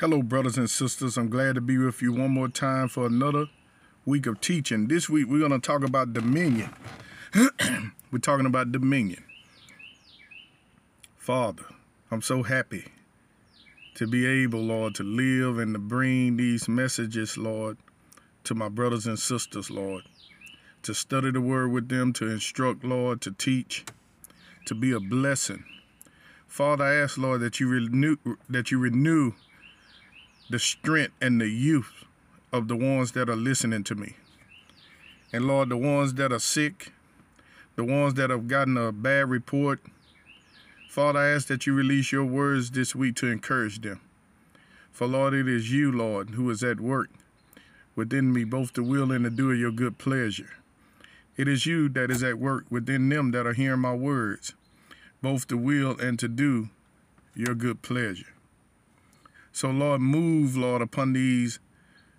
Hello, brothers and sisters. I'm glad to be with you one more time for another week of teaching. This week, we're going to talk about dominion. we're talking about dominion. Father, I'm so happy to be able, Lord, to live and to bring these messages, Lord, to my brothers and sisters, Lord, to study the word with them, to instruct, Lord, to teach, to be a blessing. Father, I ask, Lord, that you renew that you renew the strength and the youth of the ones that are listening to me. And Lord, the ones that are sick, the ones that have gotten a bad report, Father, I ask that you release your words this week to encourage them. For Lord, it is you, Lord, who is at work within me, both the will and the do of your good pleasure. It is you that is at work within them that are hearing my words, both to will and to do your good pleasure. So, Lord, move, Lord, upon these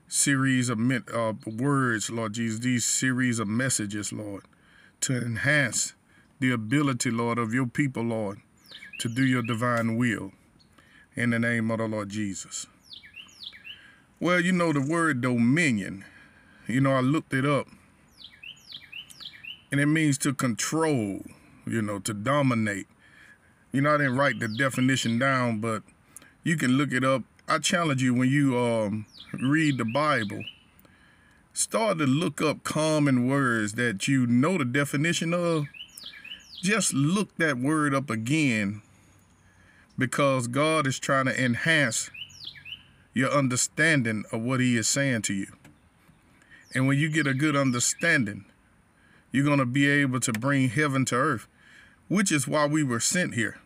series of uh, words, Lord Jesus, these series of messages, Lord, to enhance the ability, Lord, of your people, Lord, to do your divine will. In the name of the Lord Jesus. Well, you know, the word dominion, you know, I looked it up, and it means to control, you know, to dominate. You know, I didn't write the definition down, but you can look it up. I challenge you when you um, read the Bible, start to look up common words that you know the definition of. Just look that word up again because God is trying to enhance your understanding of what He is saying to you. And when you get a good understanding, you're going to be able to bring heaven to earth, which is why we were sent here.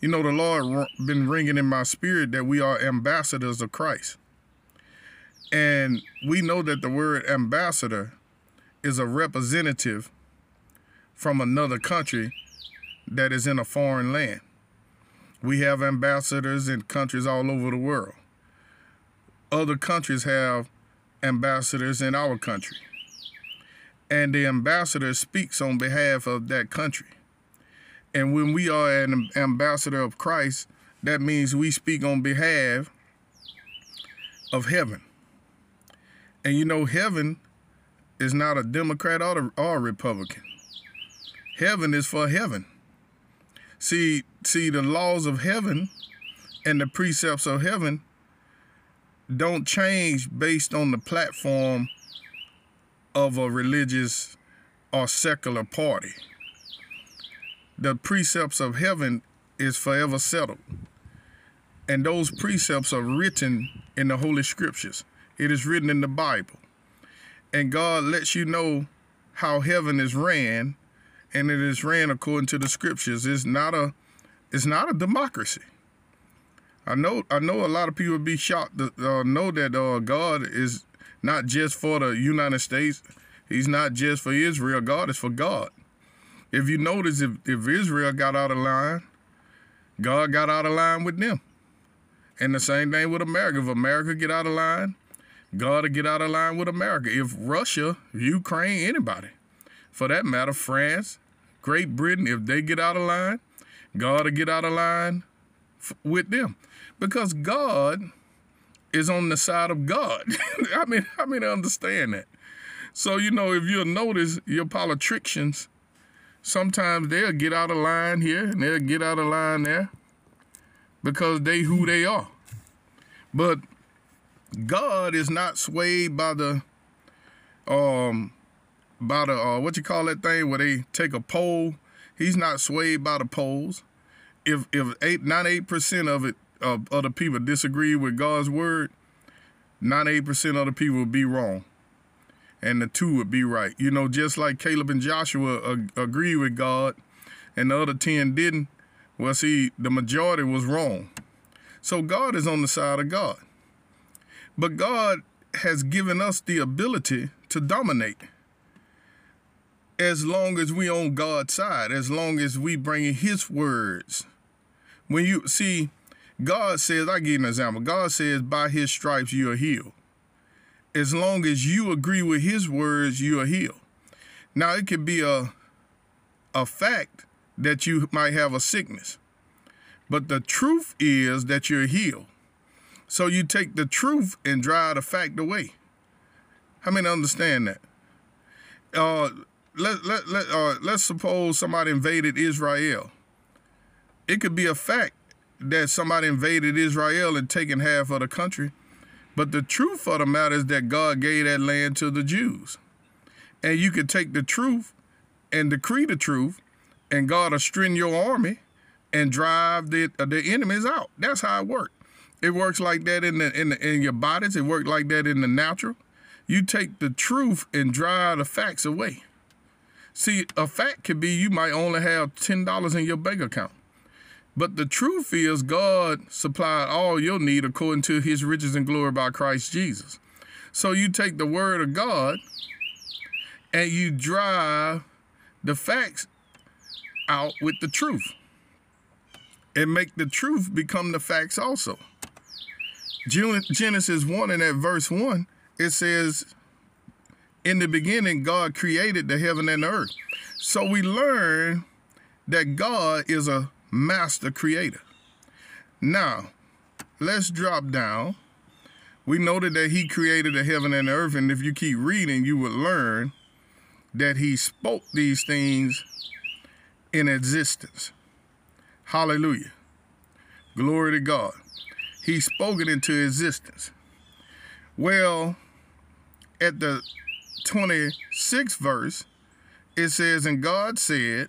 You know, the Lord been ringing in my spirit that we are ambassadors of Christ. And we know that the word ambassador is a representative from another country that is in a foreign land. We have ambassadors in countries all over the world. Other countries have ambassadors in our country. And the ambassador speaks on behalf of that country. And when we are an ambassador of Christ, that means we speak on behalf of heaven. And you know, heaven is not a Democrat or a, Republican. Heaven is for heaven. See, see, the laws of heaven and the precepts of heaven don't change based on the platform of a religious or secular party the precepts of heaven is forever settled. And those precepts are written in the Holy Scriptures. It is written in the Bible. And God lets you know how heaven is ran, and it is ran according to the scriptures. It's not a it's not a democracy. I know I know a lot of people be shocked to uh, know that uh, God is not just for the United States. He's not just for Israel. God is for God. If you notice, if, if Israel got out of line, God got out of line with them. And the same thing with America. If America get out of line, God will get out of line with America. If Russia, Ukraine, anybody, for that matter, France, Great Britain, if they get out of line, God will get out of line with them. Because God is on the side of God. I mean, I mean, I understand that. So, you know, if you'll notice, your politicians sometimes they'll get out of line here and they'll get out of line there because they who they are. But God is not swayed by the um by the uh, what you call that thing where they take a poll. He's not swayed by the polls. If if eight ninety eight percent of it of other people disagree with God's word, ninety eight percent of the people will be wrong and the two would be right. You know, just like Caleb and Joshua ag- agree with God and the other 10 didn't, well, see, the majority was wrong. So God is on the side of God. But God has given us the ability to dominate as long as we on God's side, as long as we bring his words. When you see, God says, I give you an example. God says, by his stripes you are healed as long as you agree with his words, you are healed. Now it could be a a fact that you might have a sickness. But the truth is that you're healed. So you take the truth and drive the fact away. How many understand that? Uh, let, let, let, uh, let's suppose somebody invaded Israel. It could be a fact that somebody invaded Israel and taken half of the country. But the truth of the matter is that God gave that land to the Jews. And you could take the truth and decree the truth, and God will strengthen your army and drive the, uh, the enemies out. That's how it works. It works like that in the, in the, in your bodies. It works like that in the natural. You take the truth and drive the facts away. See, a fact could be you might only have ten dollars in your bank account. But the truth is God supplied all your need according to his riches and glory by Christ Jesus. So you take the word of God and you drive the facts out with the truth and make the truth become the facts also. Genesis 1 and at verse 1, it says, In the beginning, God created the heaven and the earth. So we learn that God is a master creator. Now, let's drop down. We noted that he created the heaven and the earth, and if you keep reading, you would learn that he spoke these things in existence. Hallelujah. Glory to God. He spoke it into existence. Well, at the 26th verse, it says, And God said,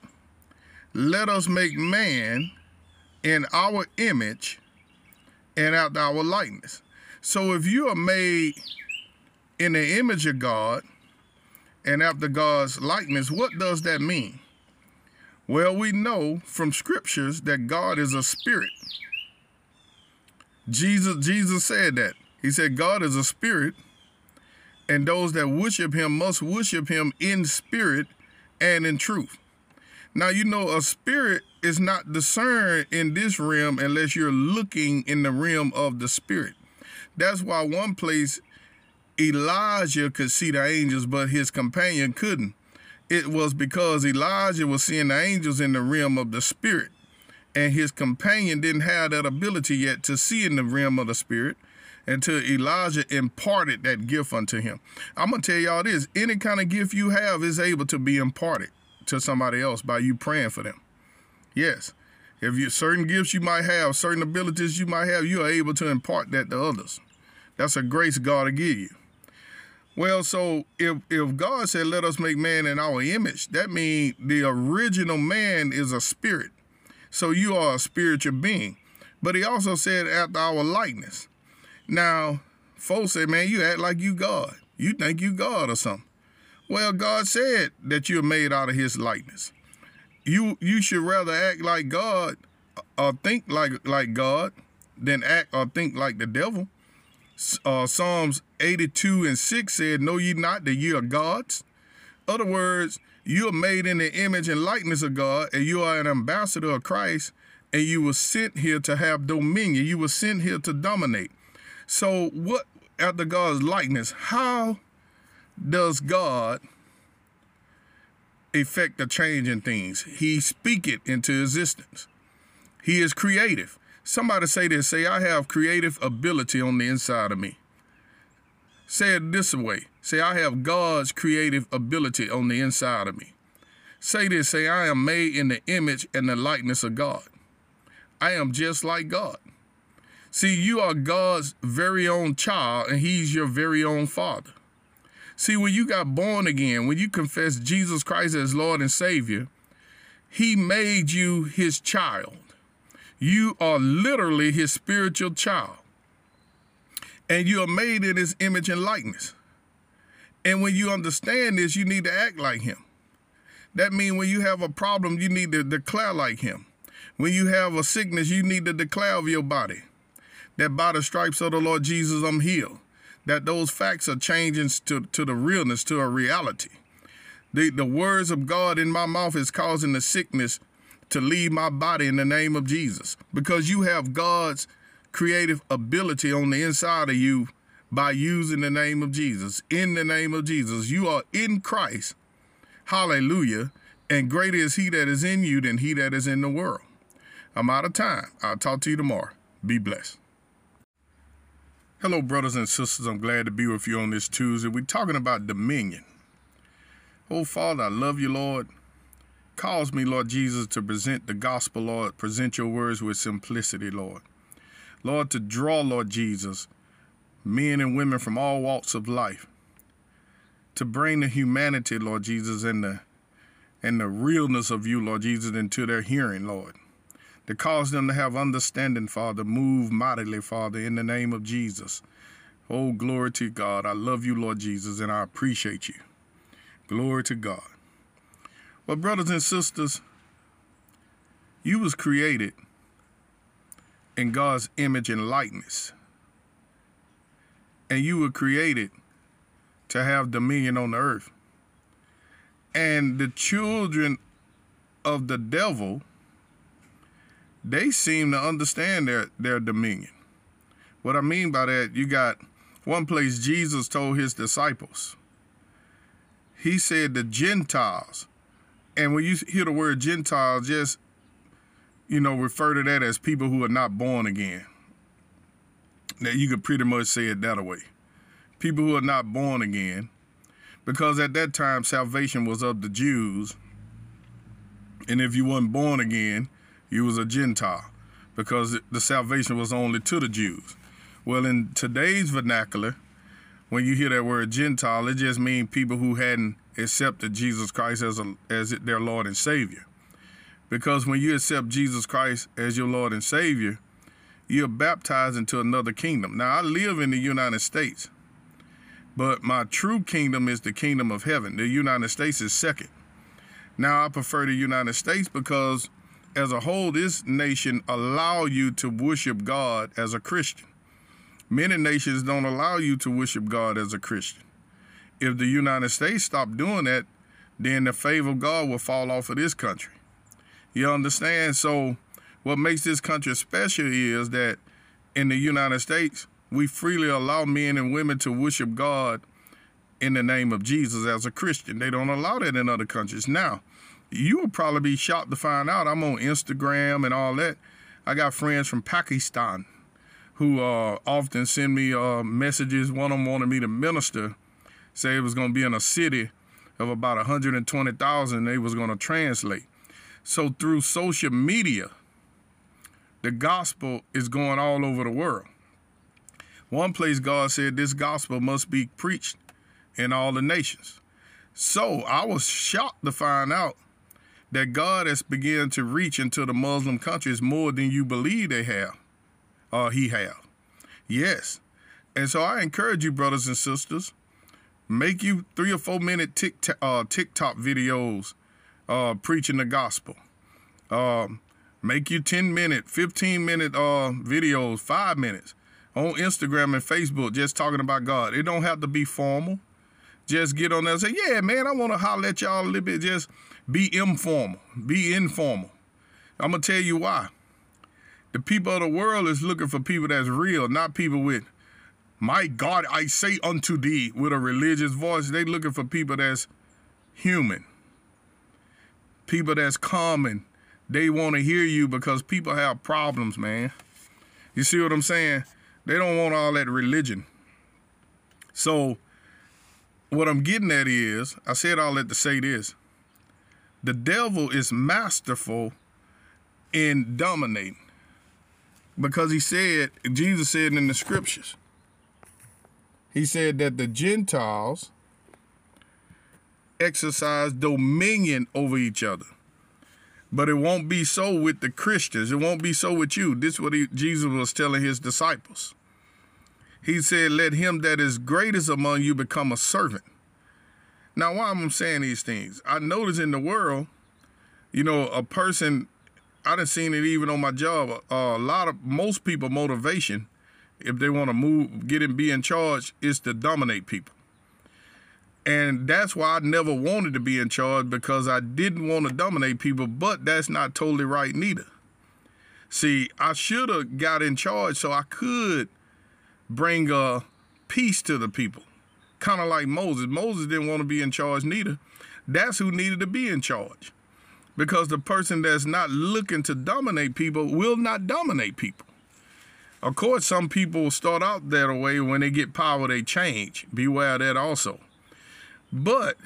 Let us make man in our image and after our likeness. So if you are made in the image of God and after God's likeness, what does that mean? Well, we know from scriptures that God is a spirit. Jesus, Jesus said that. He said, God is a spirit, and those that worship him must worship him in spirit and in truth. Now, you know, a spirit is not discerned in this realm unless you're looking in the realm of the spirit. That's why one place Elijah could see the angels, but his companion couldn't. It was because Elijah was seeing the angels in the realm of the spirit and his companion didn't have that ability yet to see in the realm of the spirit until Elijah imparted that gift unto him. I'm going to tell y'all this any kind of gift you have is able to be imparted to somebody else by you praying for them. Yes. If you certain gifts you might have, certain abilities you might have, you are able to impart that to others. That's a grace God will give you. Well, so if if God said, "Let us make man in our image," that means the original man is a spirit. So you are a spiritual being. But he also said, after our likeness. Now, folks say, man, you act like you God. You think you God or something. Well, God said that you're made out of his likeness. You you should rather act like God or think like like God than act or think like the devil. Uh, Psalms 82 and 6 said, Know ye not that ye are gods? Other words, you are made in the image and likeness of God, and you are an ambassador of Christ, and you were sent here to have dominion. You were sent here to dominate. So, what after God's likeness, how does God effect a change in things? He speak it into existence. He is creative. Somebody say this, say, I have creative ability on the inside of me. Say it this way. Say, I have God's creative ability on the inside of me. Say this, say, I am made in the image and the likeness of God. I am just like God. See, you are God's very own child, and He's your very own Father. See, when you got born again, when you confess Jesus Christ as Lord and Savior, He made you His child. You are literally His spiritual child and you are made in his image and likeness. And when you understand this, you need to act like him. That means when you have a problem, you need to declare like him. When you have a sickness, you need to declare of your body that by the stripes of the Lord Jesus, I'm healed. That those facts are changing to, to the realness, to a reality. The, the words of God in my mouth is causing the sickness to leave my body in the name of Jesus because you have God's creative ability on the inside of you by using the name of Jesus. In the name of Jesus, you are in Christ. Hallelujah. And greater is he that is in you than he that is in the world. I'm out of time. I'll talk to you tomorrow. Be blessed. Hello, brothers and sisters. I'm glad to be with you on this Tuesday. We're talking about dominion. Oh, Father, I love you, Lord. Cause me, Lord Jesus, to present the gospel, Lord. Present your words with simplicity, Lord. Lord, to draw, Lord Jesus, men and women from all walks of life. To bring the humanity, Lord Jesus, and the and the realness of you, Lord Jesus, into their hearing, Lord to cause them to have understanding, Father. Move mightily, Father, in the name of Jesus. Oh, glory to God. I love you, Lord Jesus, and I appreciate you. Glory to God. Well, brothers and sisters, you was created in God's image and likeness. And you were created to have dominion on the earth. And the children of the devil they seem to understand their, their dominion. What I mean by that, you got one place Jesus told his disciples, he said the Gentiles, and when you hear the word Gentiles, just, you know, refer to that as people who are not born again. That you could pretty much say it that way. People who are not born again, because at that time salvation was of the Jews, and if you weren't born again, you was a Gentile because the salvation was only to the Jews. Well, in today's vernacular, when you hear that word Gentile, it just means people who hadn't accepted Jesus Christ as a, as their Lord and Savior. Because when you accept Jesus Christ as your Lord and Savior, you're baptized into another kingdom. Now, I live in the United States, but my true kingdom is the kingdom of heaven. The United States is second. Now, I prefer the United States because as a whole, this nation allow you to worship God as a Christian. Many nations don't allow you to worship God as a Christian. If the United States stop doing that, then the favor of God will fall off of this country. You understand? So what makes this country special is that in the United States, we freely allow men and women to worship God in the name of Jesus as a Christian. They don't allow that in other countries. Now, you would probably be shocked to find out I'm on Instagram and all that. I got friends from Pakistan who uh, often send me uh, messages. One of them wanted me to minister, say it was going to be in a city of about 120,000. They was going to translate. So through social media, the gospel is going all over the world. One place God said this gospel must be preached in all the nations. So I was shocked to find out that God has begun to reach into the Muslim countries more than you believe they have, or He have. Yes. And so I encourage you, brothers and sisters, make you three or four minute TikTok, uh, TikTok videos uh, preaching the gospel. Um, make you 10 minute, 15 minute uh, videos, five minutes on Instagram and Facebook just talking about God. It don't have to be formal. Just get on there and say, yeah, man, I want to holler at y'all a little bit. Just be informal. Be informal. I'm to tell you why. The people of the world is looking for people that's real, not people with, my God, I say unto thee, with a religious voice. They looking for people that's human. People that's common. They want to hear you because people have problems, man. You see what I'm saying? They don't want all that religion. So, what I'm getting at is, I said all that to say this the devil is masterful in dominating. Because he said jesus said in the scriptures he said that the gentiles exercise dominion over each other. But it won't be so with the christians. It won't be so with you. This is what he, jesus was telling his disciples. He said let him that is greatest among you become a servant now, why I'm saying these things, I notice in the world, you know, a person, I done seen it even on my job, a lot of, most people motivation, if they want to move, get and be in charge, is to dominate people. And that's why I never wanted to be in charge because I didn't want to dominate people, but that's not totally right neither. See, I should have got in charge so I could bring a uh, peace to the people kind of like Moses. Moses didn't want to be in charge neither. That's who needed to be in charge. Because the person that's not looking to dominate people will not dominate people. Of course, some people start out that way. When they get power, they change. Beware that also. But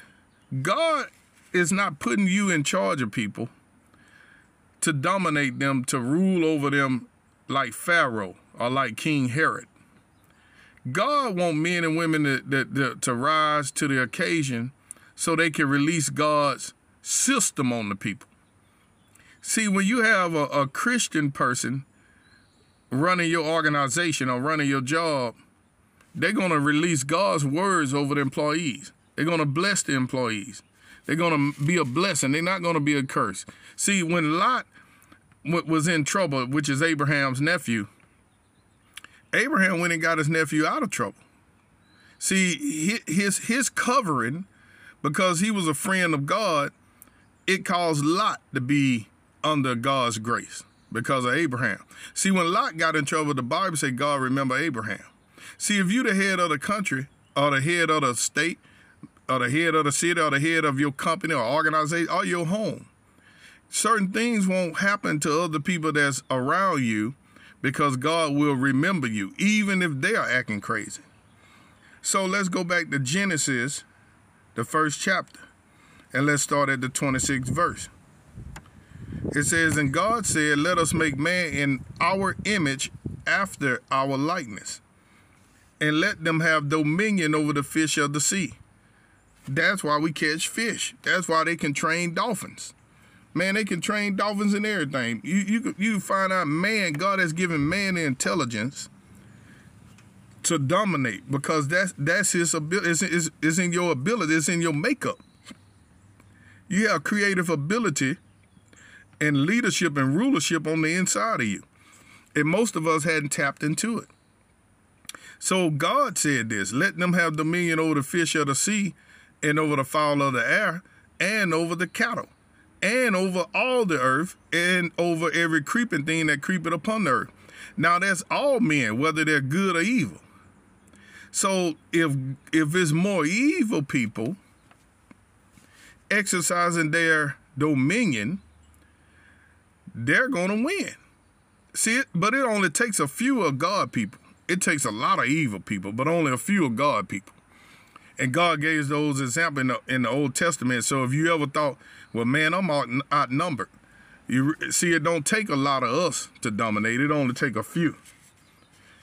God is not putting you in charge of people to dominate them, to rule over them like Pharaoh or like King Herod. God want men and women to, to, to rise to the occasion so they can release God's system on the people. See, when you have a, a Christian person running your organization or running your job, they're going to release God's words over the employees. They're going to bless the employees. They're going to be a blessing. They're not going to be a curse. See, when Lot was in trouble, which is Abraham's nephew, Abraham went and got his nephew out of trouble. See, his his covering, because he was a friend of God, it caused Lot to be under God's grace because of Abraham. See, when Lot got in trouble, the Bible said God remember Abraham. See, if you the head of the country or the head of the state or the head of the city or the head of your company or organization or your home, certain things won't happen to other people that's around you because God will remember you, even if they are acting crazy. So let's go back to Genesis, the first chapter, and let's start at the 26th verse. It says, And God said, Let us make man in our image after our likeness, and let them have dominion over the fish of the sea. That's why we catch fish. That's why they can train dolphins. Man, they can train dolphins and everything. You you you find out, man, God has given man the intelligence to dominate because that's that's his ability. It's, it's, it's in your ability. It's in your makeup. You have creative ability and leadership and rulership on the inside of you. And most of us hadn't tapped into it. So God said this let them have dominion over the fish of the sea and over the fowl of the air and over the cattle and over all the earth and over every creeping thing that creepeth upon the earth. Now that's all men, whether they're good or evil. So if if it's more evil people exercising their dominion, they're to win. See but it only takes a few of God people. It takes a lot of evil people, but only a few of God people. And God gave those examples in the, in the Old Testament. So if you ever thought, well, man, I'm out, outnumbered. You see, it don't take a lot of us to dominate. It only take a few.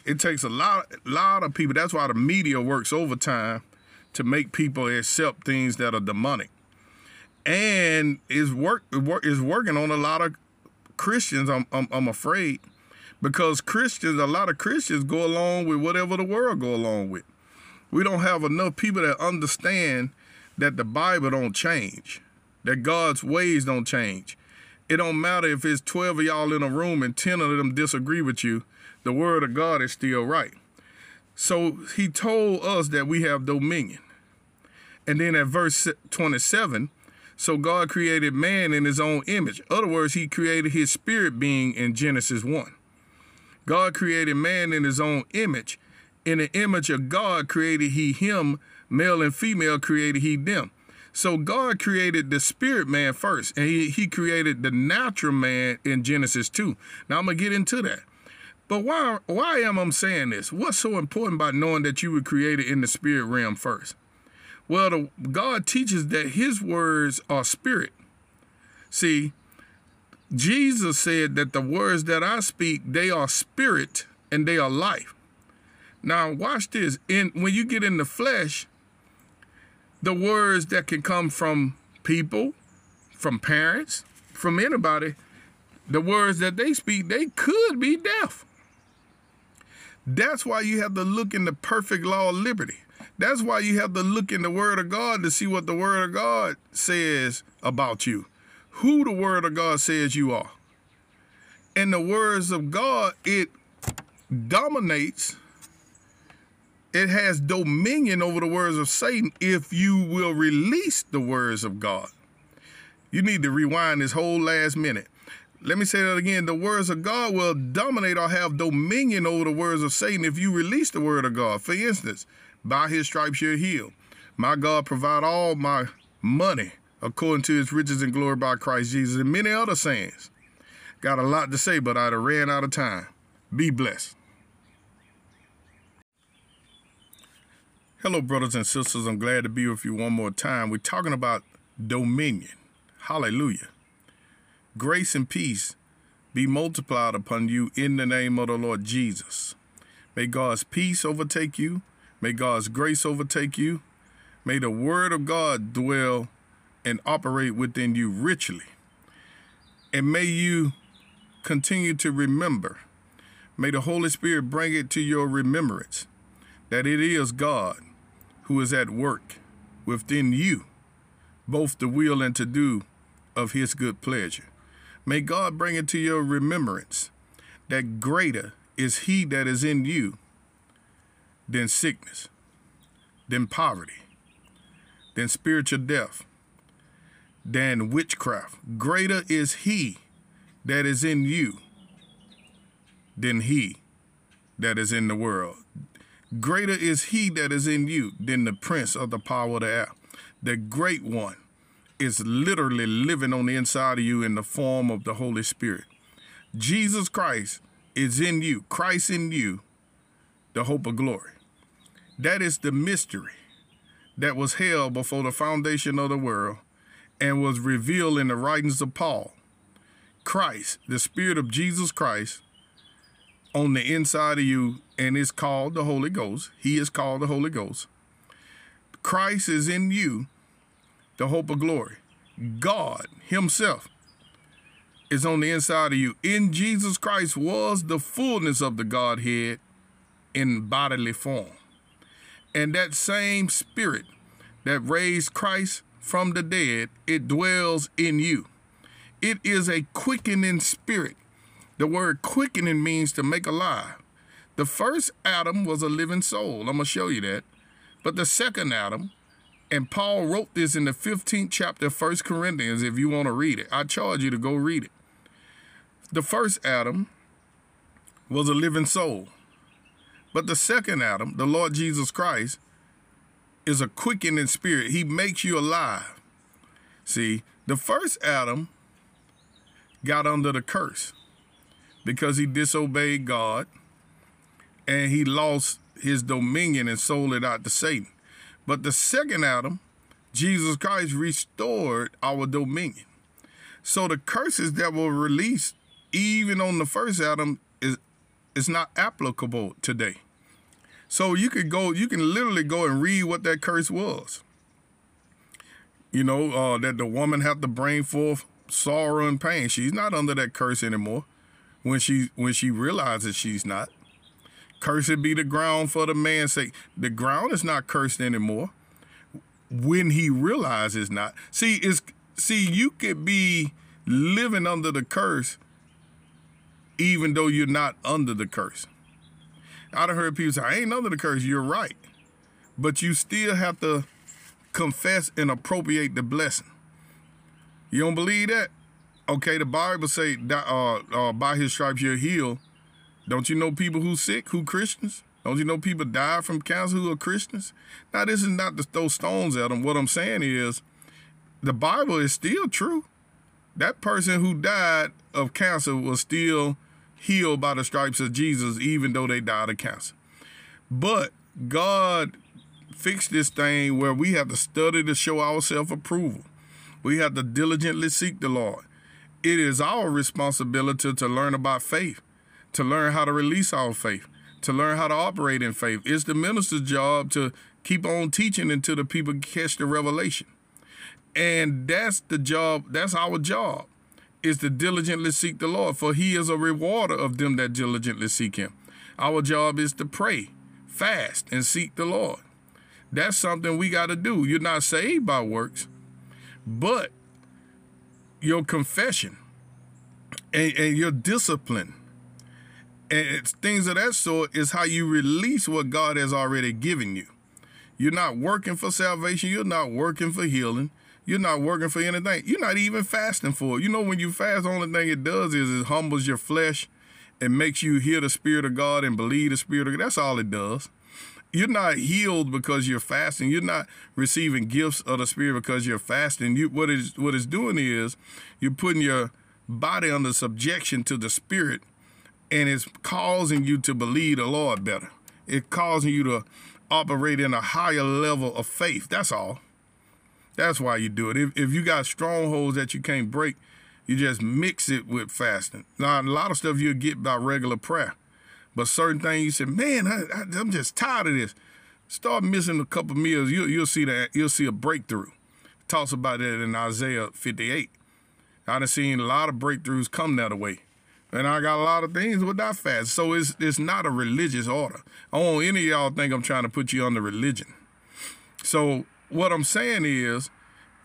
It takes a lot, lot of people. That's why the media works overtime to make people accept things that are demonic, and is work is working on a lot of Christians, I'm, I'm, I'm afraid, because Christians, a lot of Christians go along with whatever the world go along with. We don't have enough people that understand that the Bible don't change, that God's ways don't change. It don't matter if it's 12 of y'all in a room and 10 of them disagree with you, the word of God is still right. So he told us that we have dominion. And then at verse 27, so God created man in his own image. Other words, he created his spirit being in Genesis 1. God created man in his own image. In the image of God created he him, male and female created he them. So God created the spirit man first, and he, he created the natural man in Genesis 2. Now I'm gonna get into that. But why why am I saying this? What's so important about knowing that you were created in the spirit realm first? Well, the, God teaches that his words are spirit. See, Jesus said that the words that I speak, they are spirit and they are life. Now, watch this. In when you get in the flesh, the words that can come from people, from parents, from anybody, the words that they speak, they could be deaf. That's why you have to look in the perfect law of liberty. That's why you have to look in the Word of God to see what the Word of God says about you, who the Word of God says you are. And the words of God, it dominates, it has dominion over the words of Satan if you will release the words of God. You need to rewind this whole last minute. Let me say that again. The words of God will dominate or have dominion over the words of Satan if you release the word of God. For instance, by his stripes you're healed. My God provide all my money according to his riches and glory by Christ Jesus and many other sayings. Got a lot to say, but I'd have ran out of time. Be blessed. Hello, brothers and sisters. I'm glad to be with you one more time. We're talking about dominion. Hallelujah. Grace and peace be multiplied upon you in the name of the Lord Jesus. May God's peace overtake you. May God's grace overtake you. May the word of God dwell and operate within you richly. And may you continue to remember. May the Holy Spirit bring it to your remembrance that it is God who is at work within you, both the will and to do of his good pleasure. May God bring it to your remembrance that greater is he that is in you than sickness, than poverty, than spiritual death, than witchcraft. Greater is he that is in you than he that is in the world. Greater is he that is in you than the prince of the power of the air. The great one is literally living on the inside of you in the form of the Holy Spirit. Jesus Christ is in you, Christ in you, the hope of glory. That is the mystery that was held before the foundation of the world and was revealed in the writings of Paul. Christ, the Spirit of Jesus Christ, on the inside of you and is called the Holy Ghost. He is called the Holy Ghost. Christ is in you, the hope of glory. God Himself is on the inside of you. In Jesus Christ was the fullness of the Godhead in bodily form. And that same spirit that raised Christ from the dead, it dwells in you. It is a quickening spirit the word quickening means to make alive. The first Adam was a living soul. I'm going to show you that. But the second Adam, and Paul wrote this in the 15th chapter of 1 Corinthians, if you want to read it. I charge you to go read it. The first Adam was a living soul. But the second Adam, the Lord Jesus Christ, is a quickening spirit. He makes you alive. See, the first Adam got under the curse because he disobeyed God and he lost his dominion and sold it out to Satan. But the second Adam, Jesus Christ restored our dominion. So the curses that were released even on the first Adam is is not applicable today. So you could go, you can literally go and read what that curse was. You know, uh, that the woman had to bring forth sorrow and pain. She's not under that curse anymore when she when she realizes she's not. Cursed be the ground for the man's sake. The ground is not cursed anymore. When he realizes not. See, it's see, you could be living under the curse even though you're not under the curse. I've heard people say, I ain't under the curse. You're right. But you still have to confess and appropriate the blessing. You don't believe that? Okay, the Bible say uh, uh, by his stripes you're healed. Don't you know people who sick, who Christians? Don't you know people die from cancer who are Christians? Now, this is not to throw stones at them. What I'm saying is the Bible is still true. That person who died of cancer was still healed by the stripes of Jesus, even though they died of cancer. But God fixed this thing where we have to study to show our self approval. We have to diligently seek the Lord it is our responsibility to learn about faith, to learn how to release our faith, to learn how to operate in faith. It's the minister's job to keep on teaching until the people catch the revelation. And that's the job, that's our job, is to diligently seek the Lord, for he is a rewarder of them that diligently seek him. Our job is to pray, fast, and seek the Lord. That's something we got to do. You're not saved by works, but your confession and, and your discipline and things of that sort is how you release what God has already given you. You're not working for salvation. You're not working for healing. You're not working for anything. You're not even fasting for it. You know, when you fast, the only thing it does is it humbles your flesh and makes you hear the Spirit of God and believe the Spirit of God. That's all it does you're not healed because you're fasting. You're not receiving gifts of the Spirit because you're fasting. You what is what it's doing is you're putting your body under subjection to the Spirit, and it's causing you to believe the Lord better. It's causing you to operate in a higher level of faith. That's all. That's why you do it. If, if you got strongholds that you can't break, you just mix it with fasting. Now, a lot of stuff you'll get by regular prayer. But certain things you said, man, I, I, I'm just tired of this. Start missing a couple meals. You, you'll see that. You'll see a breakthrough. Talks about that in Isaiah 58. I've seen a lot of breakthroughs come that way. And I got a lot of things with that fast. So it's it's not a religious order. I don't want any of y'all think I'm trying to put you under religion. So what I'm saying is,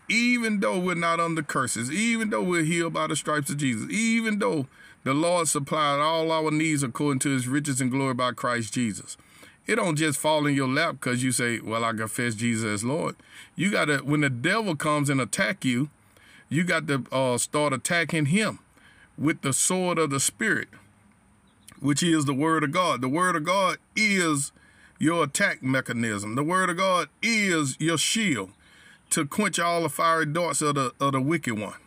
even though we're not under curses, even though we're healed by the stripes of Jesus, even though the Lord supplied all our needs according to his riches and glory by Christ Jesus. It don't just fall in your lap because you say, well, I confess Jesus as Lord. You got to, when the devil comes and attack you, you got to uh, start attacking him with the sword of the Spirit, which is the Word of God. The Word of God is your attack mechanism. The Word of God is your shield to quench all the fiery darts of the, of the wicked one.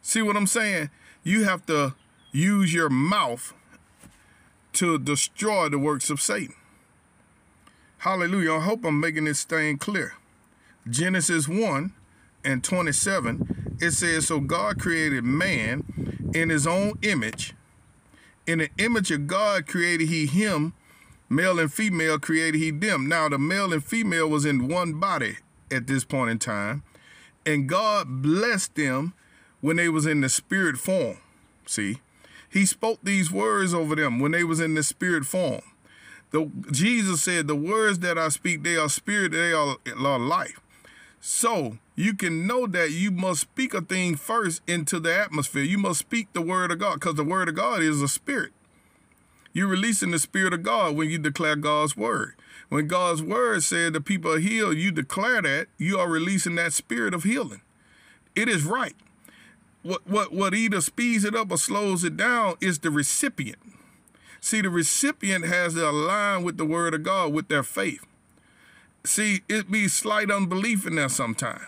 See what I'm saying? You have to use your mouth to destroy the works of Satan. Hallelujah. I hope I'm making this thing clear. Genesis 1 and 27, it says, So God created man in his own image. In the image of God created he him, male and female created he them. Now, the male and female was in one body at this point in time, and God blessed them when they was in the spirit form. See, he spoke these words over them when they was in the spirit form. The, Jesus said, the words that I speak, they are spirit, they are, are life. So you can know that you must speak a thing first into the atmosphere. You must speak the word of God because the word of God is a spirit. You're releasing the spirit of God when you declare God's word. When God's word said the people are healed, you declare that, you are releasing that spirit of healing. It is right. What what what either speeds it up or slows it down is the recipient. See, the recipient has to align with the word of God with their faith. See, it be slight unbelief in there sometimes.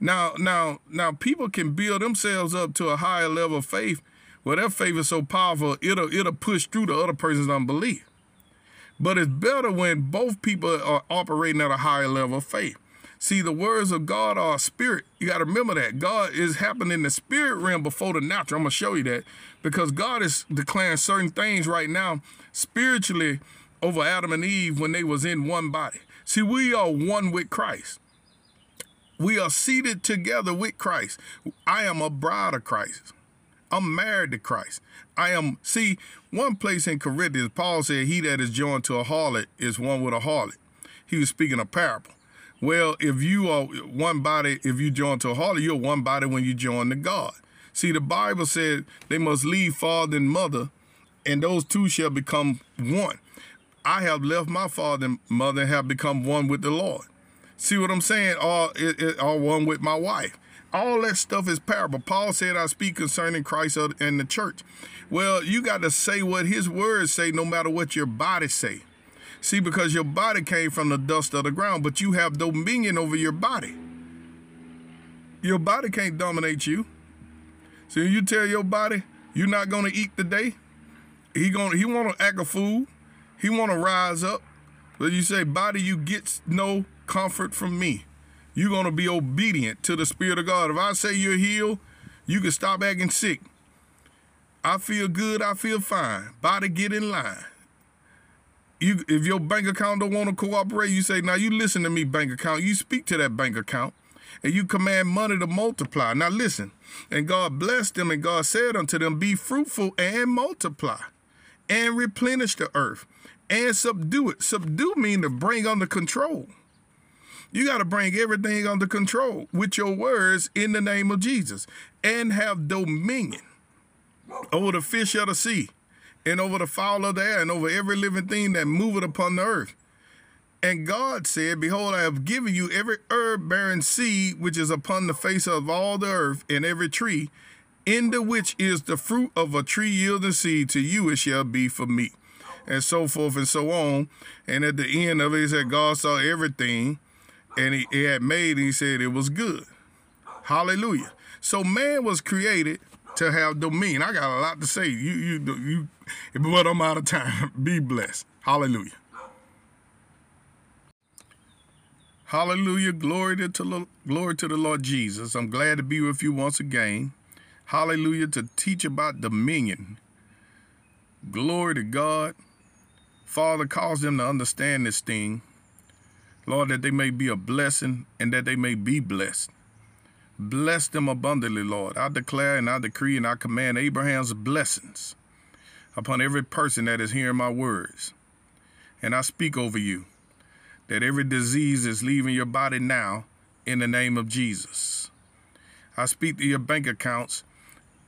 Now, now, now, people can build themselves up to a higher level of faith. Well, their faith is so powerful, it'll it'll push through the other person's unbelief. But it's better when both people are operating at a higher level of faith. See, the words of God are spirit. You got to remember that. God is happening in the spirit realm before the natural. I'm going to show you that because God is declaring certain things right now spiritually over Adam and Eve when they was in one body. See, we are one with Christ. We are seated together with Christ. I am a bride of Christ. I'm married to Christ. I am, see, one place in Corinthians, Paul said, He that is joined to a harlot is one with a harlot. He was speaking a parable. Well, if you are one body, if you join to a harlot, you're one body when you join to God. See, the Bible said they must leave father and mother, and those two shall become one. I have left my father and mother and have become one with the Lord. See what I'm saying? All, all one with my wife. All that stuff is parable. Paul said, I speak concerning Christ and the church. Well, you got to say what his words say no matter what your body say. See, because your body came from the dust of the ground, but you have dominion over your body. Your body can't dominate you. So you tell your body you're not gonna eat today, he gonna he wanna act a fool. He wanna rise up. But you say, body, you get no comfort from me. You're gonna be obedient to the Spirit of God. If I say you're healed, you can stop acting sick. I feel good, I feel fine. Body get in line you if your bank account don't want to cooperate, you say, now you listen to me, bank account. You speak to that bank account and you command money to multiply. Now listen, and God blessed them, and God said unto them, Be fruitful and multiply, and replenish the earth, and subdue it. Subdue mean to bring under control. You got to bring everything under control with your words in the name of Jesus, and have dominion over the fish of the sea and over the fowl of the air and over every living thing that moveth upon the earth. And God said, Behold, I have given you every herb bearing seed which is upon the face of all the earth, and every tree, in the which is the fruit of a tree yielding seed, to you it shall be for meat. And so forth and so on. And at the end of it, he said, God saw everything, and he, he had made, and he said it was good. Hallelujah. So man was created to have dominion. I got a lot to say. You, you, you, but I'm out of time. Be blessed. Hallelujah. Hallelujah. Glory to, the, glory to the Lord Jesus. I'm glad to be with you once again. Hallelujah. To teach about dominion. Glory to God. Father, cause them to understand this thing. Lord, that they may be a blessing and that they may be blessed. Bless them abundantly, Lord. I declare and I decree and I command Abraham's blessings upon every person that is hearing my words. And I speak over you that every disease is leaving your body now in the name of Jesus. I speak to your bank accounts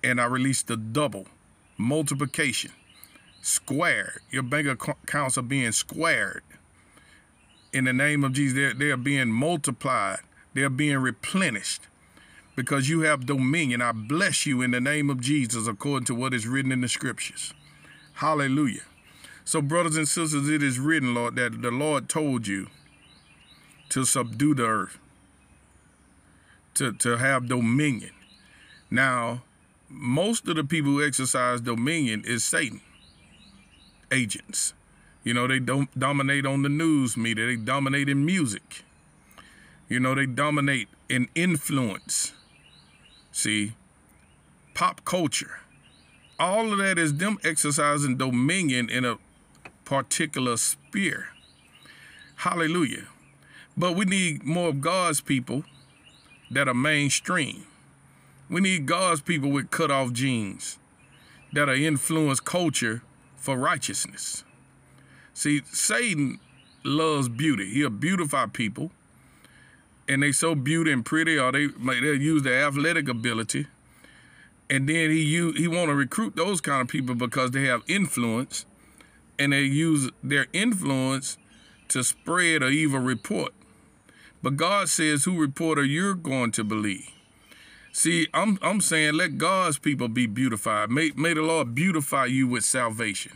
and I release the double multiplication, squared. Your bank accounts are being squared in the name of Jesus. They're, they're being multiplied, they're being replenished because you have dominion. I bless you in the name of Jesus according to what is written in the scriptures. Hallelujah. So, brothers and sisters, it is written, Lord, that the Lord told you to subdue the earth, to, to have dominion. Now, most of the people who exercise dominion is Satan agents. You know, they don't dominate on the news media, they dominate in music. You know, they dominate in influence. See, pop culture. All of that is them exercising dominion in a particular sphere. Hallelujah. But we need more of God's people that are mainstream. We need God's people with cut off jeans that are influence culture for righteousness. See, Satan loves beauty. He'll beautify people, and they so beauty and pretty, or they they'll use their athletic ability, and then he use, he want to recruit those kind of people because they have influence, and they use their influence to spread a evil report. But God says, "Who report are you going to believe?" See, I'm I'm saying let God's people be beautified. May, may the Lord beautify you with salvation.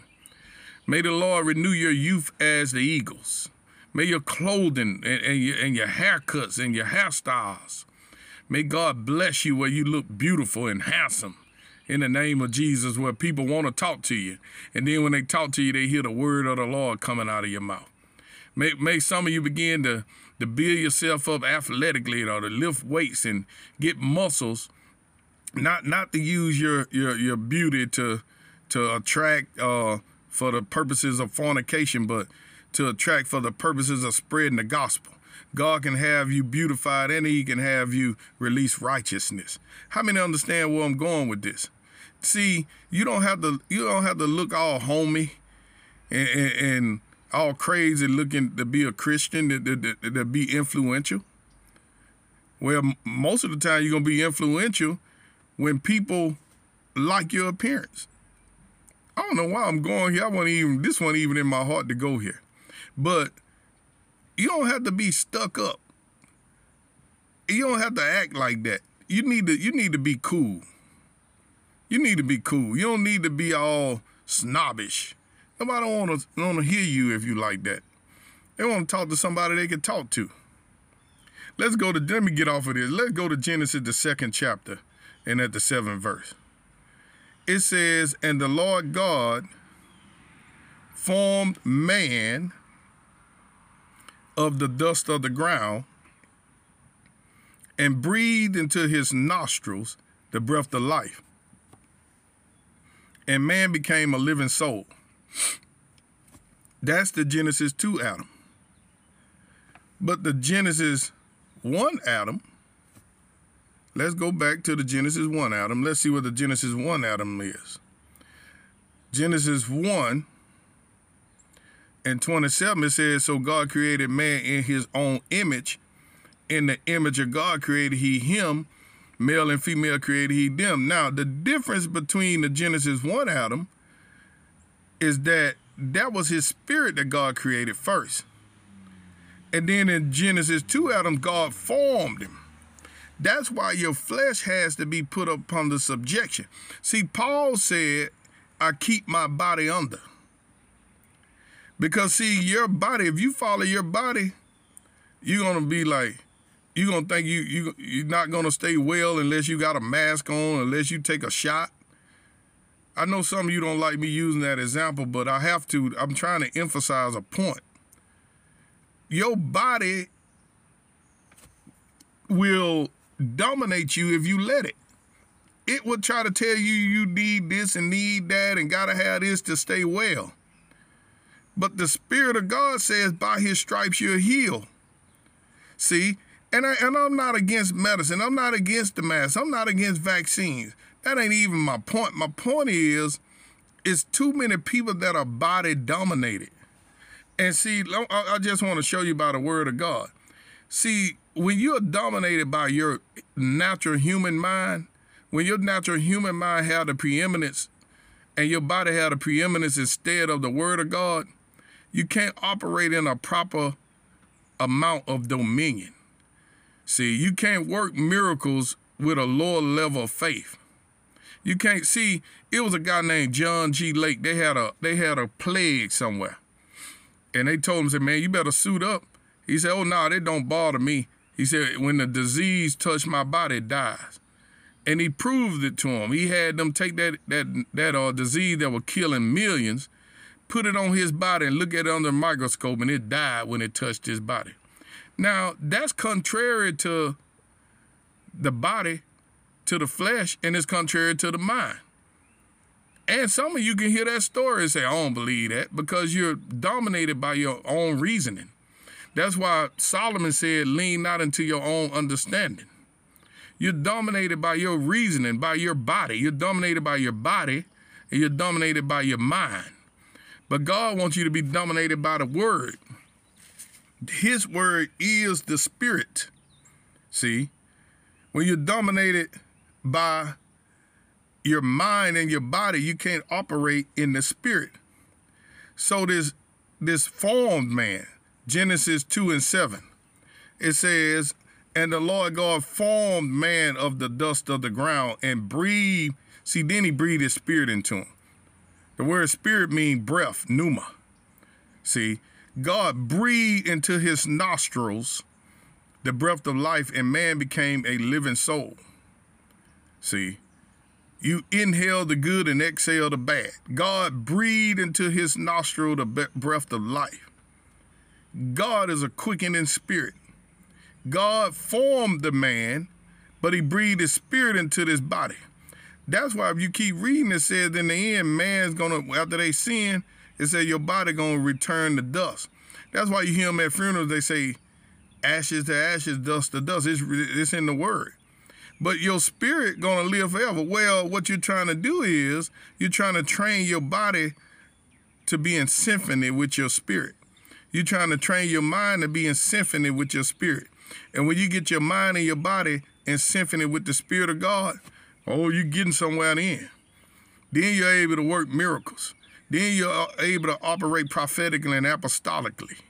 May the Lord renew your youth as the eagles. May your clothing and, and, your, and your haircuts and your hairstyles, may God bless you where you look beautiful and handsome in the name of Jesus, where people want to talk to you. And then when they talk to you, they hear the word of the Lord coming out of your mouth. May, may some of you begin to to build yourself up athletically or to lift weights and get muscles, not not to use your your your beauty to to attract uh, for the purposes of fornication, but to attract for the purposes of spreading the gospel. God can have you beautified and he can have you release righteousness. How many understand where I'm going with this? See, you don't have to you don't have to look all homey and, and, and all crazy looking to be a Christian, to, to, to, be influential. Well, most of the time you're gonna be influential when people like your appearance. I don't know why I'm going here. I want even this one even in my heart to go here, but you don't have to be stuck up. You don't have to act like that. You need to you need to be cool. You need to be cool. You don't need to be all snobbish. Nobody want to hear you if you like that. They want to talk to somebody they can talk to. Let's go to let me get off of this. Let's go to Genesis the second chapter and at the seventh verse. It says, "And the Lord God formed man of the dust of the ground and breathed into his nostrils the breath of life. And man became a living soul." That's the Genesis 2 Adam. But the Genesis 1 Adam, let's go back to the Genesis 1 Adam. Let's see what the Genesis 1 Adam is. Genesis 1 and 27, it says, So God created man in his own image. In the image of God created he him, male and female created he them. Now, the difference between the Genesis 1 Adam is that that was his spirit that God created first. And then in Genesis 2, Adam, God formed him. That's why your flesh has to be put upon the subjection. See, Paul said, I keep my body under. Because, see, your body, if you follow your body, you're to be like, you're to think you, you, you're not to stay well unless you got a mask on, unless you take a shot. I know some of you don't like me using that example, but I have to. I'm trying to emphasize a point. Your body will dominate you if you let it. It will try to tell you you need this and need that and gotta have this to stay well. But the Spirit of God says, by his stripes you're healed. See, and, I, and I'm not against medicine. I'm not against the mask. I'm not against vaccines. That ain't even my point. My point is, it's too many people that are body dominated. And see, I just want to show you by the word of God. See, when you're dominated by your natural human mind, when your natural human mind had the preeminence and your body had the preeminence instead of the word of God, you can't operate in a proper amount of dominion. See, you can't work miracles with a lower level of faith. You can't see. It was a guy named John G. Lake. They had a they had a plague somewhere, and they told him, "said Man, you better suit up." He said, "Oh no, nah, they don't bother me." He said, "When the disease touched my body, it dies." And he proved it to him. He had them take that that that uh, disease that was killing millions, put it on his body, and look at it under a microscope, and it died when it touched his body. Now, that's contrary to the body, to the flesh, and it's contrary to the mind. And some of you can hear that story and say, I don't believe that because you're dominated by your own reasoning. That's why Solomon said, lean not into your own understanding. You're dominated by your reasoning, by your body. You're dominated by your body, and you're dominated by your mind. But God wants you to be dominated by the word. His word is the spirit. See, when you're dominated by your mind and your body, you can't operate in the spirit. So this this formed man, Genesis 2 and 7, it says, And the Lord God formed man of the dust of the ground and breathed. See, then he breathed his spirit into him. The word spirit means breath, pneuma. See, God breathed into his nostrils the breath of life, and man became a living soul. See, you inhale the good and exhale the bad. God breathed into his nostril the breath of life. God is a quickening spirit. God formed the man, but he breathed his spirit into this body. That's why if you keep reading, it says in the end, man's gonna after they sin, it says your body gonna return to dust. That's why you hear them at funerals. They say, "Ashes to ashes, dust to dust." It's it's in the word. But your spirit gonna live forever. Well, what you're trying to do is you're trying to train your body to be in symphony with your spirit. You're trying to train your mind to be in symphony with your spirit. And when you get your mind and your body in symphony with the Spirit of God, oh, you're getting somewhere in. Then you're able to work miracles then you're uh, able to operate prophetically and apostolically.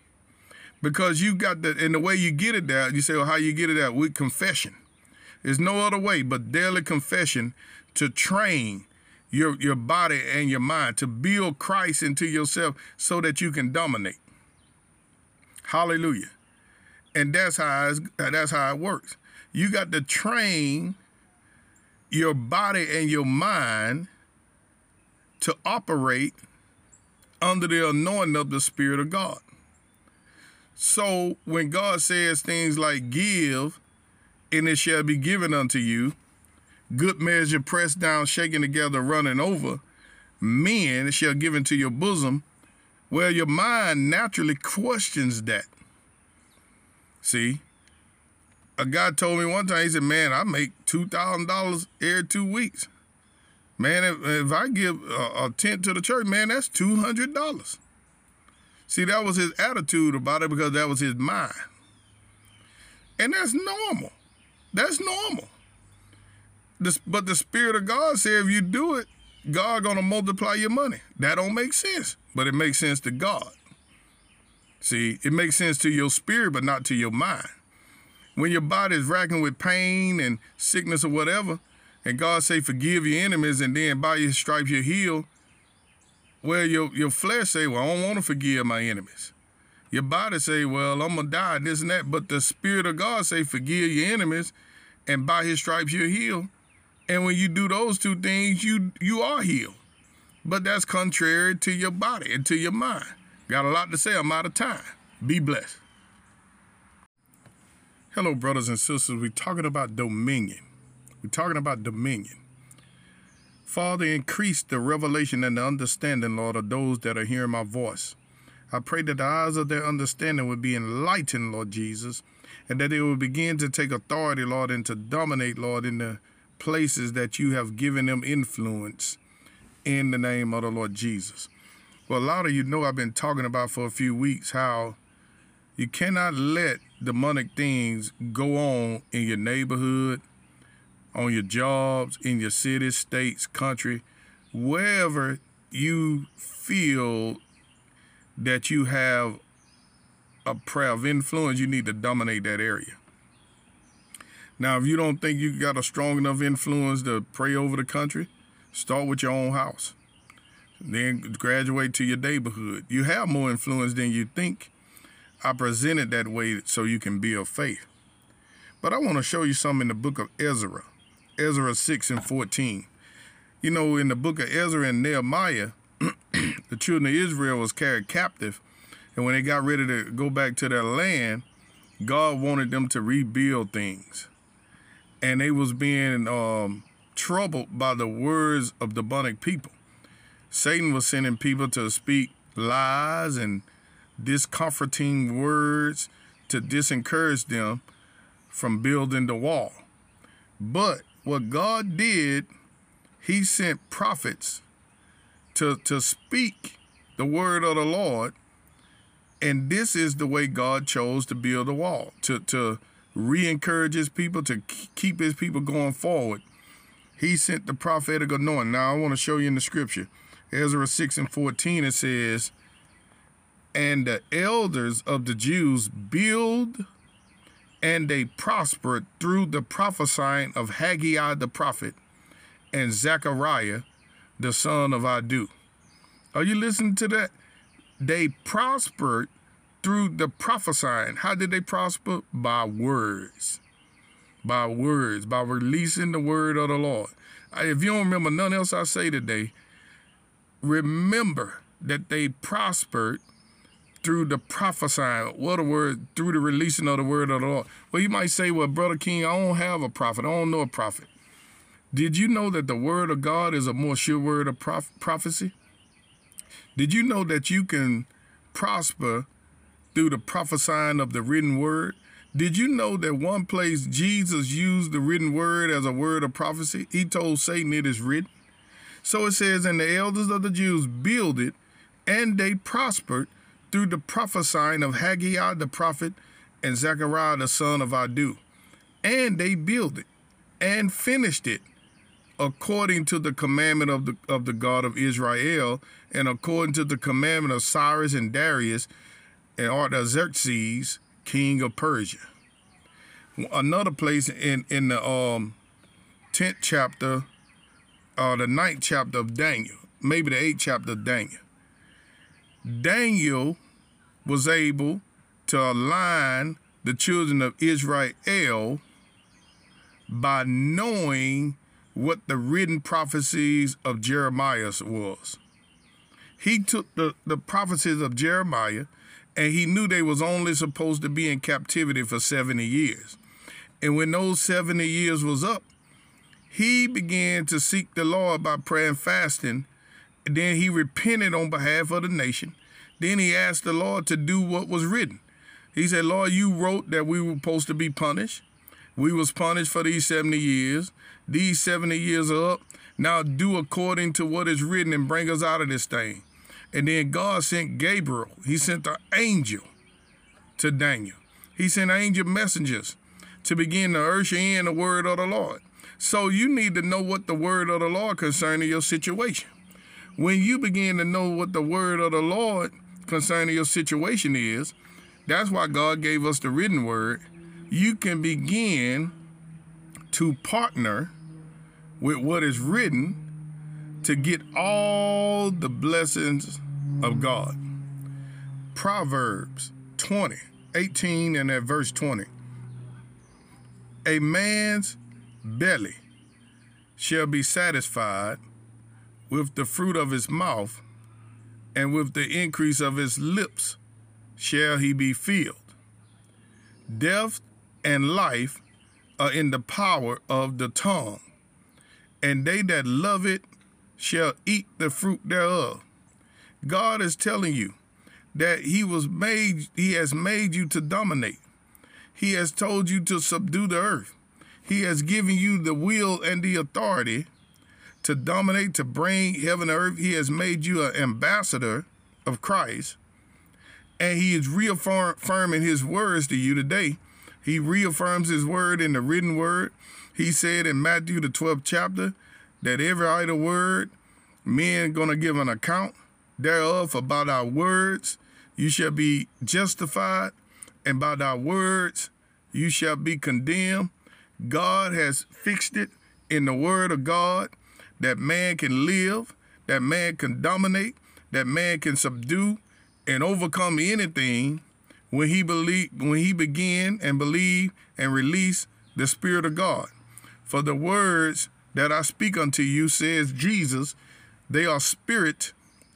Because you got the, and the way you get it there, you say, well, how you get it there? With confession. There's no other way but daily confession to train your, your body and your mind, to build Christ into yourself so that you can dominate. Hallelujah. And that's how, that's how it works. You got to train your body and your mind to operate under the anointing of the Spirit of God. So when God says things like give, and it shall be given unto you, good measure pressed down, shaken together, running over, men shall give into your bosom. Well, your mind naturally questions that. See, a guy told me one time, he said, Man, I make $2,000 every two weeks. Man, if, if I give a, a tent to the church, man, that's two hundred dollars. See, that was his attitude about it because that was his mind, and that's normal. That's normal. This, but the Spirit of God said, if you do it, God gonna multiply your money. That don't make sense, but it makes sense to God. See, it makes sense to your spirit, but not to your mind. When your body is racking with pain and sickness or whatever, and God say, forgive your enemies, and then by your stripes you're healed. Well, your, your flesh say, well, I don't want to forgive my enemies. Your body say, well, I'm going to die, this and that. But the Spirit of God say, forgive your enemies, and by his stripes you're healed. And when you do those two things, you you are healed. But that's contrary to your body and to your mind. Got a lot to say. I'm out of time. Be blessed. Hello, brothers and sisters. We're talking about dominion. We're talking about dominion. Father, increase the revelation and the understanding, Lord, of those that are hearing my voice. I pray that the eyes of their understanding would be enlightened, Lord Jesus, and that they will begin to take authority, Lord, and to dominate, Lord, in the places that you have given them influence in the name of the Lord Jesus. Well, a lot of you know I've been talking about for a few weeks how you cannot let demonic things go on in your neighborhood, on your jobs, in your city, states, country, wherever you feel that you have a prayer of influence, you need to dominate that area. Now, if you don't think you got a strong enough influence to pray over the country, start with your own house. Then graduate to your neighborhood. You have more influence than you think I present it that way so you can build faith. But I want to show you something in the book of Ezra, Ezra 6 and 14. You know, in the book of Ezra and Nehemiah, the children of Israel was carried captive. And when they got ready to go back to their land, God wanted them to rebuild things. And they was being um, troubled by the words of the demonic people. Satan was sending people to speak lies and discomforting words to disencourage them from building the wall. But what God did, he sent prophets to, to speak the word of the Lord. And this is the way God chose to build the wall, to, to re-encourage his people, to keep his people going forward. He sent the prophetic anointing. Now I want to show you in the scripture. Ezra 6 and 14, it says, and the elders of the Jews build and they prospered through the prophesying of Haggai the prophet and Zechariah the son of Adu. Are you listening to that? They prospered through the prophesying. How did they prosper? By words. By words, by releasing the word of the Lord. If you don't remember none else I say today, remember that they prospered through the prophesying, what a word, through the releasing of the word of the Lord. Well, you might say, well, Brother King, I don't have a prophet. I don't know a prophet. Did you know that the word of God is a more sure word of prof- prophecy? Did you know that you can prosper through the prophesying of the written word? Did you know that one place Jesus used the written word as a word of prophecy? He told Satan it is written. So it says, and the elders of the Jews builded, and they prospered through the prophesying of Haggai the prophet and Zechariah the son of Adu. And they built it and finished it according to the commandment of the of the God of Israel and according to the commandment of Cyrus and Darius and Artaxerxes, king of Persia. Another place in in the um, 10th chapter, uh, the ninth chapter of Daniel, maybe the eighth chapter of Daniel. Daniel was able to align the children of Israel by knowing what the written prophecies of Jeremiah was. He took the, the prophecies of Jeremiah and he knew they was only supposed to be in captivity for 70 years. And when those 70 years was up, he began to seek the Lord by prayer and fasting then he repented on behalf of the nation. Then he asked the Lord to do what was written. He said, Lord, you wrote that we were supposed to be punished. We was punished for these 70 years. These 70 years are up. Now do according to what is written and bring us out of this thing. And then God sent Gabriel. He sent the angel to Daniel. He sent angel messengers to begin to usher in the word of the Lord. So you need to know what the word of the Lord concerning your situation. When you begin to know what the word of the Lord concerning your situation is, that's why God gave us the written word. You can begin to partner with what is written to get all the blessings of God. Proverbs 20, 18 and at verse 20. A man's belly shall be satisfied with the fruit of his mouth, and with the increase of his lips shall he be filled. Death and life are in the power of the tongue, and they that love it shall eat the fruit thereof. God is telling you that He was made, He has made you to dominate. He has told you to subdue the earth. He has given you the will and the authority to dominate, to bring heaven and earth. He has made you an ambassador of Christ. And he is reaffirming his words to you today. He reaffirms his word in the written word. He said in Matthew, the 12th chapter, that every idle word, men to give an account thereof about our words. You shall be justified, and by thy words you shall be condemned. God has fixed it in the word of God that man can live, that man can dominate, that man can subdue and overcome anything when he believe when he begin and believe and release the spirit of God. For the words that I speak unto you says Jesus, they are spirit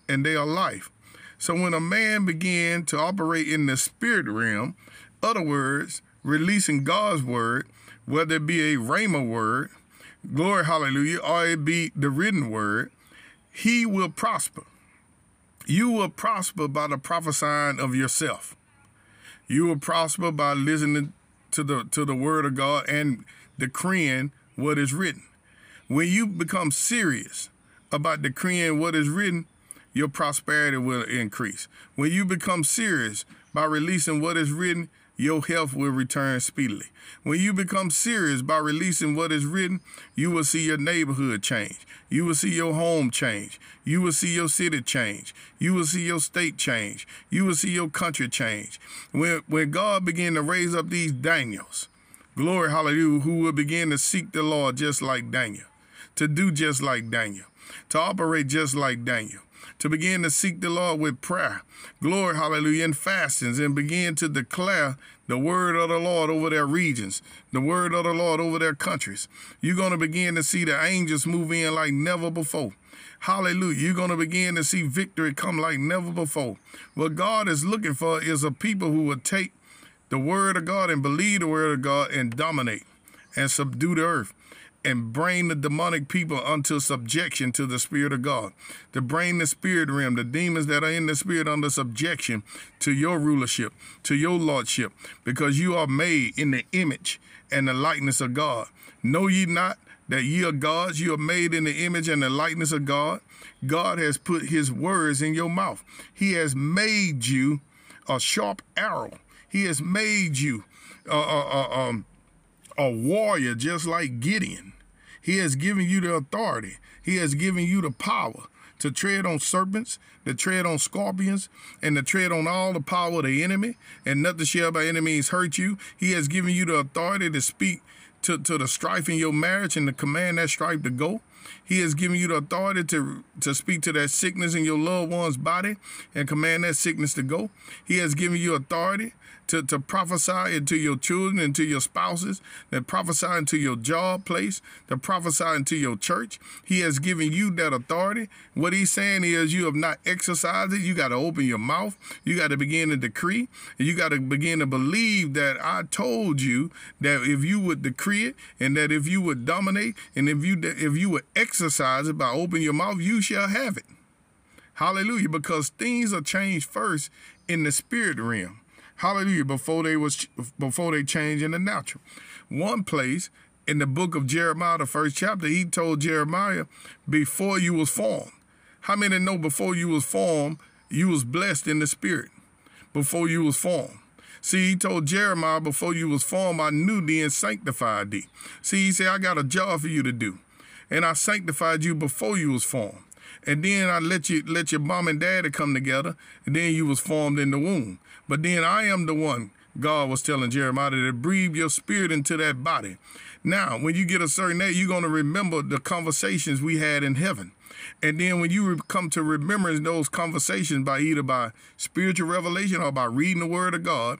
and they are life. So when a man began to operate in the spirit realm, other words, releasing God's word, whether it be a rhema word, glory hallelujah, or it be the written word, he will prosper. You will prosper by the prophesying of yourself. You will prosper by listening to the to the word of God and decreeing what is written. When you become serious about decreeing what is written, your prosperity will increase. When you become serious by releasing what is written, your health will return speedily. When you become serious by releasing what is written, you will see your neighborhood change. You will see your home change. You will see your city change. You will see your state change. You will see your country change. When, when God began to raise up these Daniels, glory, hallelujah, who will begin to seek the Lord just like Daniel, to do just like Daniel, to operate just like Daniel to begin to seek the Lord with prayer, glory, hallelujah, and fastings, and begin to declare the word of the Lord over their regions, the word of the Lord over their countries. You're going to begin to see the angels move in like never before. Hallelujah. You're going to begin to see victory come like never before. What God is looking for is a people who will take the word of God and believe the word of God and dominate and subdue the earth and bring the demonic people unto subjection to the Spirit of God, to bring the spirit realm, the demons that are in the spirit under subjection to your rulership, to your lordship, because you are made in the image and the likeness of God. Know ye not that ye are gods? You are made in the image and the likeness of God. God has put his words in your mouth. He has made you a sharp arrow. He has made you uh, uh, um, a warrior just like Gideon. He has given you the authority. He has given you the power to tread on serpents, to tread on scorpions, and to tread on all the power of the enemy, and nothing shall by enemies hurt you. He has given you the authority to speak to, to the strife in your marriage and to command that strife to go. He has given you the authority to, to speak to that sickness in your loved one's body and command that sickness to go. He has given you authority to, to prophesy into your children, and to your spouses, that prophesy into your job place, to prophesy into your church. He has given you that authority. What he's saying is you have not exercised it. You got to open your mouth. You got to begin to decree. And you got to begin to believe that I told you that if you would decree it and that if you would dominate and if you if you would exercise it by opening your mouth, you shall have it. Hallelujah. Because things are changed first in the spirit realm. Hallelujah. Before they was before they change in the natural. One place in the book of Jeremiah, the first chapter, he told Jeremiah, before you was formed. How many know before you was formed, you was blessed in the spirit? Before you was formed. See, he told Jeremiah, before you was formed, I knew thee and sanctified thee. See, he said, I got a job for you to do. And I sanctified you before you was formed. And then I let you let your mom and daddy come together, and then you was formed in the womb. But then I am the one, God was telling Jeremiah, to breathe your spirit into that body. Now, when you get a certain age, you're going to remember the conversations we had in heaven. And then when you come to remembering those conversations by either by spiritual revelation or by reading the word of God,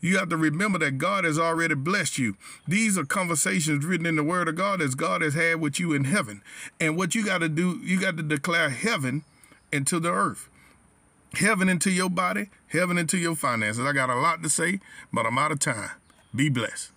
you have to remember that God has already blessed you. These are conversations written in the word of God as God has had with you in heaven. And what you got to do, you got to declare heaven into the earth heaven into your body, heaven into your finances. I got a lot to say, but I'm out of time. Be blessed.